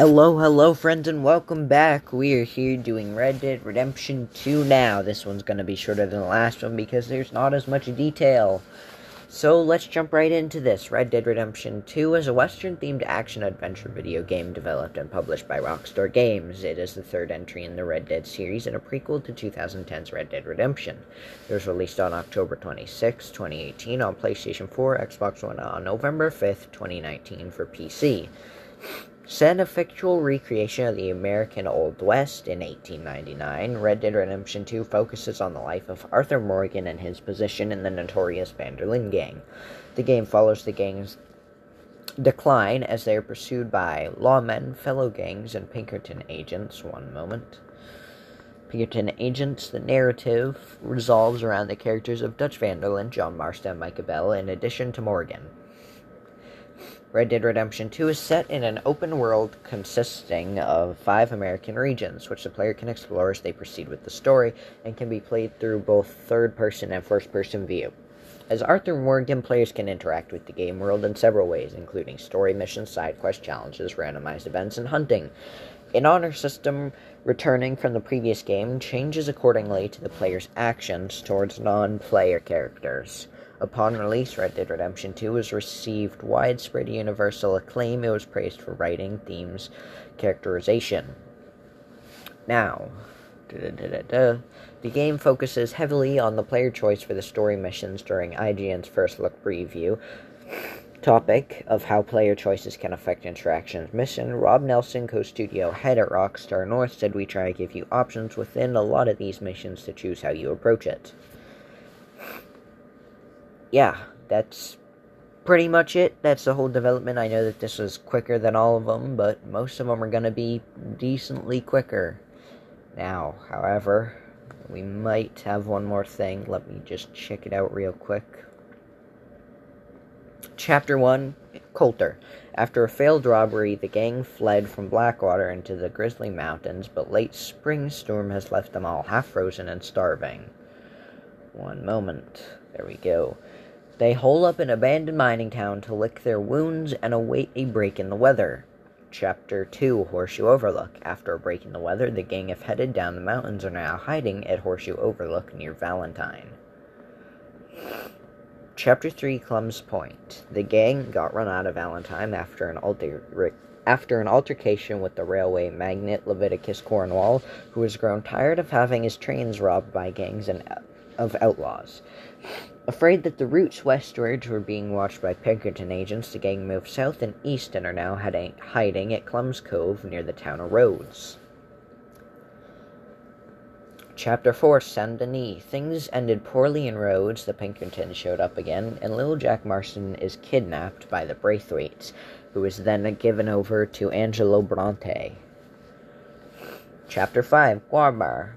Hello, hello, friends, and welcome back. We are here doing Red Dead Redemption 2 now. This one's to be shorter than the last one because there's not as much detail. So let's jump right into this. Red Dead Redemption 2 is a Western themed action adventure video game developed and published by Rockstar Games. It is the third entry in the Red Dead series and a prequel to 2010's Red Dead Redemption. It was released on October 26, 2018 on PlayStation 4, Xbox One on November 5th, 2019 for PC. Set a fictional recreation of the American Old West in 1899, Red Dead Redemption 2 focuses on the life of Arthur Morgan and his position in the notorious Van der Linde gang. The game follows the gang's decline as they are pursued by lawmen, fellow gangs, and Pinkerton agents. One moment. Pinkerton agents, the narrative revolves around the characters of Dutch Van der Linde, John Marston, and Micah Bell, in addition to Morgan. Red Dead Redemption 2 is set in an open world consisting of five American regions, which the player can explore as they proceed with the story and can be played through both third person and first person view. As Arthur Morgan, players can interact with the game world in several ways, including story missions, side quest challenges, randomized events, and hunting. An honor system returning from the previous game changes accordingly to the player's actions towards non player characters. Upon release, Red Dead Redemption 2 has received widespread universal acclaim. It was praised for writing, themes, characterization. Now, the game focuses heavily on the player choice for the story missions during IGN's first look preview. Topic of how player choices can affect interactions. Mission Rob Nelson, co studio head at Rockstar North, said we try to give you options within a lot of these missions to choose how you approach it yeah, that's pretty much it. That's the whole development. I know that this was quicker than all of them, but most of them are going to be decently quicker. Now, however, we might have one more thing. Let me just check it out real quick. Chapter 1 Colter. After a failed robbery, the gang fled from Blackwater into the Grizzly Mountains, but late spring storm has left them all half frozen and starving. One moment. There we go. They hole up an abandoned mining town to lick their wounds and await a break in the weather. Chapter 2 Horseshoe Overlook. After a break in the weather, the gang have headed down the mountains and are now hiding at Horseshoe Overlook near Valentine. Chapter 3 Clemens Point. The gang got run out of Valentine after an alter- after an altercation with the railway magnate Leviticus Cornwall, who has grown tired of having his trains robbed by gangs and of outlaws. Afraid that the routes westwards were being watched by Pinkerton agents, the gang moved south and east and are now hiding at Clemens Cove near the town of Rhodes. Chapter 4 Saint Denis. Things ended poorly in Rhodes. The Pinkertons showed up again, and little Jack Marston is kidnapped by the Braithwaites, who is then given over to Angelo Bronte. Chapter 5 Guarma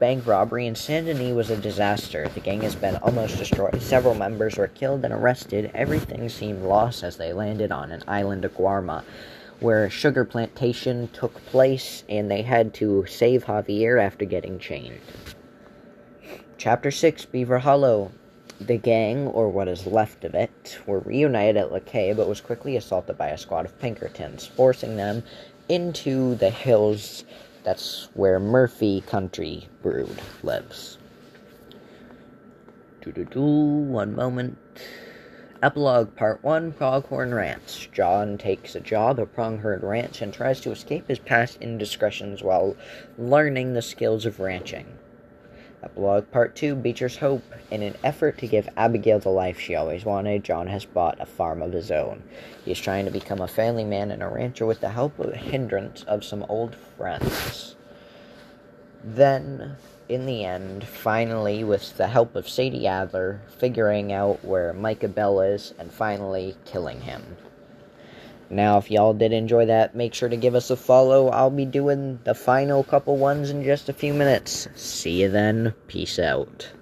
bank robbery in Saint Denis was a disaster. The gang has been almost destroyed. Several members were killed and arrested. Everything seemed lost as they landed on an island of Guarma, where a sugar plantation took place, and they had to save Javier after getting chained. Chapter 6 Beaver Hollow. The gang, or what is left of it, were reunited at Lakay, but was quickly assaulted by a squad of Pinkertons, forcing them into the hills that's where Murfree Country Brood lives. Do do do. One moment. Epilogue Part 1 Pronghorn Ranch. John takes a job at Pronghorn Ranch and tries to escape his past indiscretions while learning the skills of ranching. Epilogue Part 2 Beecher's Hope. In an effort to give Abigail the life she always wanted, John has bought a farm of his own. He is trying to become a family man and a rancher with the help of hindrance of some old friends. Then, in the end, finally, with the help of Sadie Adler, figuring out where Micah Bell is and finally killing him. Now, if y'all did enjoy that, make sure to give us a follow. I'll be doing the final couple ones in just a few minutes. See you then. Peace out.